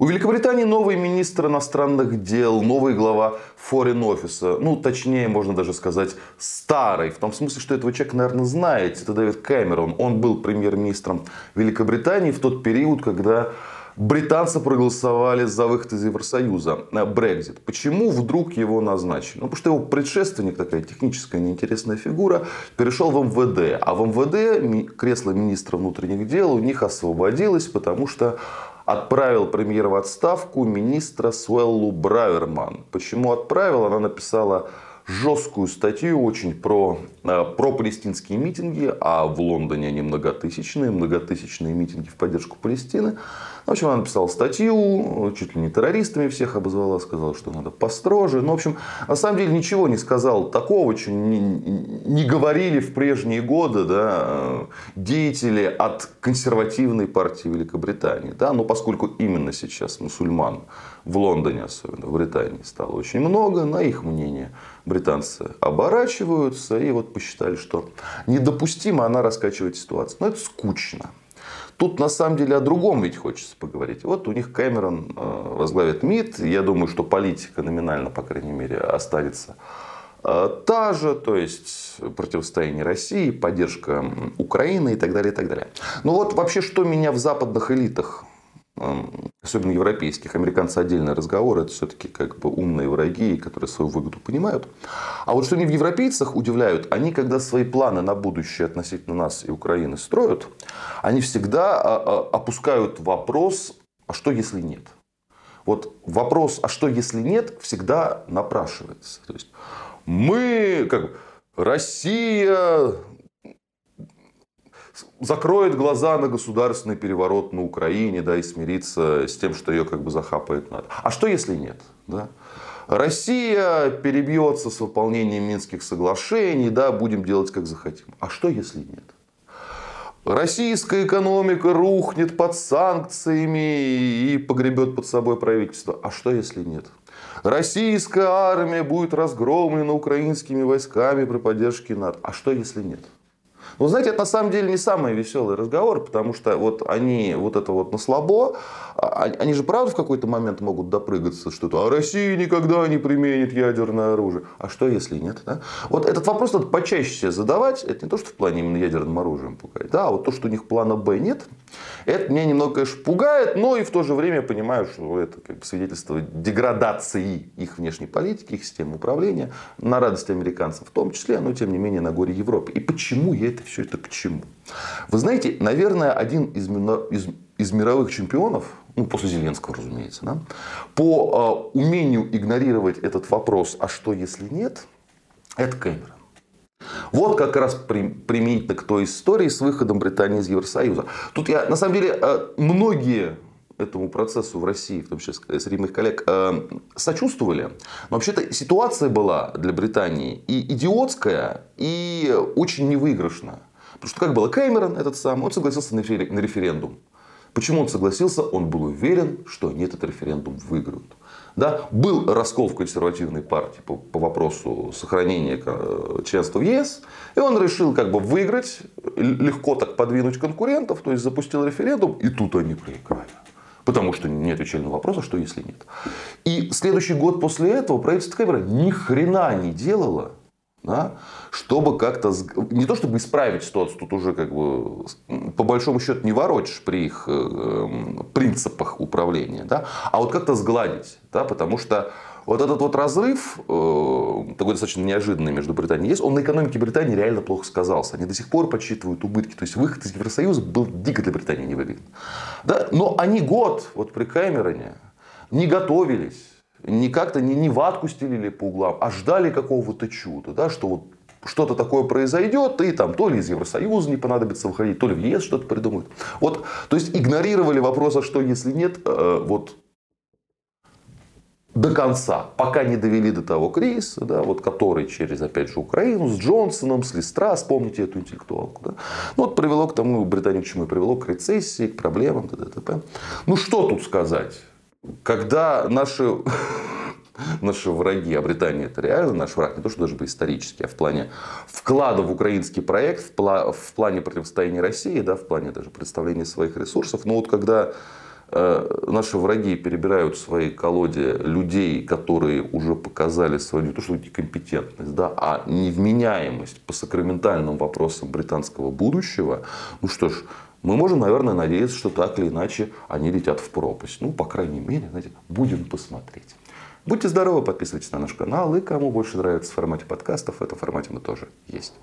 У Великобритании новый министр иностранных дел, новый глава Foreign Office. Ну, точнее, можно даже сказать, старый. В том смысле, что этого человека, наверное, знаете. Это Дэвид Кэмерон. Он был премьер-министром Великобритании в тот период, когда британцы проголосовали за выход из Евросоюза, Брекзит. Почему вдруг его назначили? Ну, потому что его предшественник, такая техническая неинтересная фигура, перешел в МВД. А в МВД кресло министра внутренних дел у них освободилось, потому что отправил премьер в отставку министра Суэллу Браверман. Почему отправил? Она написала жесткую статью очень про, э, про палестинские митинги, а в Лондоне они многотысячные, многотысячные митинги в поддержку Палестины. В общем, она написала статью, чуть ли не террористами всех обозвала, сказала, что надо построже. Ну, в общем, на самом деле ничего не сказал такого, что не, не говорили в прежние годы да, деятели от консервативной партии Великобритании. Да? Но поскольку именно сейчас мусульман в Лондоне, особенно в Британии, стало очень много, на их мнение британцы оборачиваются и вот посчитали, что недопустимо она раскачивает ситуацию. Но это скучно. Тут на самом деле о другом ведь хочется поговорить. Вот у них Кэмерон э, возглавит МИД. Я думаю, что политика номинально, по крайней мере, останется э, та же, то есть противостояние России, поддержка Украины и так далее, и так далее. Но вот вообще, что меня в западных элитах особенно европейских, американцы отдельный разговор, это все-таки как бы умные враги, которые свою выгоду понимают. А вот что они в европейцах удивляют, они когда свои планы на будущее относительно нас и Украины строят, они всегда а, а, опускают вопрос, а что если нет? Вот вопрос, а что если нет, всегда напрашивается. То есть мы, как Россия закроет глаза на государственный переворот на Украине, да, и смирится с тем, что ее как бы захапает надо. А что если нет? Да? Россия перебьется с выполнением Минских соглашений, да, будем делать как захотим. А что если нет? Российская экономика рухнет под санкциями и погребет под собой правительство. А что если нет? Российская армия будет разгромлена украинскими войсками при поддержке НАТО. А что если нет? Но знаете, это на самом деле не самый веселый разговор, потому что вот они вот это вот на слабо, а, они же правда в какой-то момент могут допрыгаться, что то, а Россия никогда не применит ядерное оружие. А что если нет? Да? Вот этот вопрос надо почаще себе задавать. Это не то, что в плане именно ядерным оружием пугает. Да, а вот то, что у них плана Б нет, это меня немного, конечно, пугает, но и в то же время я понимаю, что это как бы свидетельство деградации их внешней политики, их системы управления, на радость американцам в том числе, но тем не менее на горе Европы. И почему я это все это к чему? Вы знаете, наверное, один из, из, из мировых чемпионов, ну, после Зеленского, разумеется, да, по э, умению игнорировать этот вопрос, а что если нет, это Кэмерон. Вот как раз применительно к той истории с выходом Британии из Евросоюза. Тут я, на самом деле, э, многие этому процессу в России, в том числе среди моих коллег, э, сочувствовали. Но вообще-то ситуация была для Британии и идиотская, и очень невыигрышная. Потому что как было, Кэмерон этот самый, он согласился на референдум. Почему он согласился? Он был уверен, что они этот референдум выиграют. Да? Был раскол в консервативной партии по, по вопросу сохранения э, членства в ЕС. И он решил как бы выиграть, легко так подвинуть конкурентов. То есть запустил референдум, и тут они проиграли. Потому что не отвечали на вопрос, а что если нет. И следующий год после этого правительство Кэмерона ни хрена не делало да, чтобы как-то, не то чтобы исправить ситуацию, тут уже как бы по большому счету не ворочишь при их э, принципах управления, да, а вот как-то сгладить, да, потому что вот этот вот разрыв, э, такой достаточно неожиданный между Британией есть, он на экономике Британии реально плохо сказался. Они до сих пор подсчитывают убытки. То есть выход из Евросоюза был дико для Британии невыгоден. Да? Но они год вот при Кэмероне не готовились не как-то не, не ватку стелили по углам, а ждали какого-то чуда, да, что вот что-то такое произойдет, и там то ли из Евросоюза не понадобится выходить, то ли в ЕС что-то придумают. Вот, то есть игнорировали вопрос, а что если нет, э, вот до конца, пока не довели до того кризиса, да, вот, который через, опять же, Украину, с Джонсоном, с Листра, вспомните эту интеллектуалку. Да. Ну, вот привело к тому, Британию к чему привело, к рецессии, к проблемам, т.д. Ну, что тут сказать? Когда наши, наши враги, а Британия это реально наш враг, не то что даже бы исторический, а в плане вклада в украинский проект, в, пла, в плане противостояния России, да, в плане даже представления своих ресурсов. Но вот когда э, наши враги перебирают в своей колоде людей, которые уже показали свою не то что некомпетентность, да, а невменяемость по сакраментальным вопросам британского будущего, ну что ж, мы можем, наверное, надеяться, что так или иначе они летят в пропасть. Ну, по крайней мере, знаете, будем посмотреть. Будьте здоровы, подписывайтесь на наш канал. И кому больше нравится в формате подкастов, в этом формате мы тоже есть.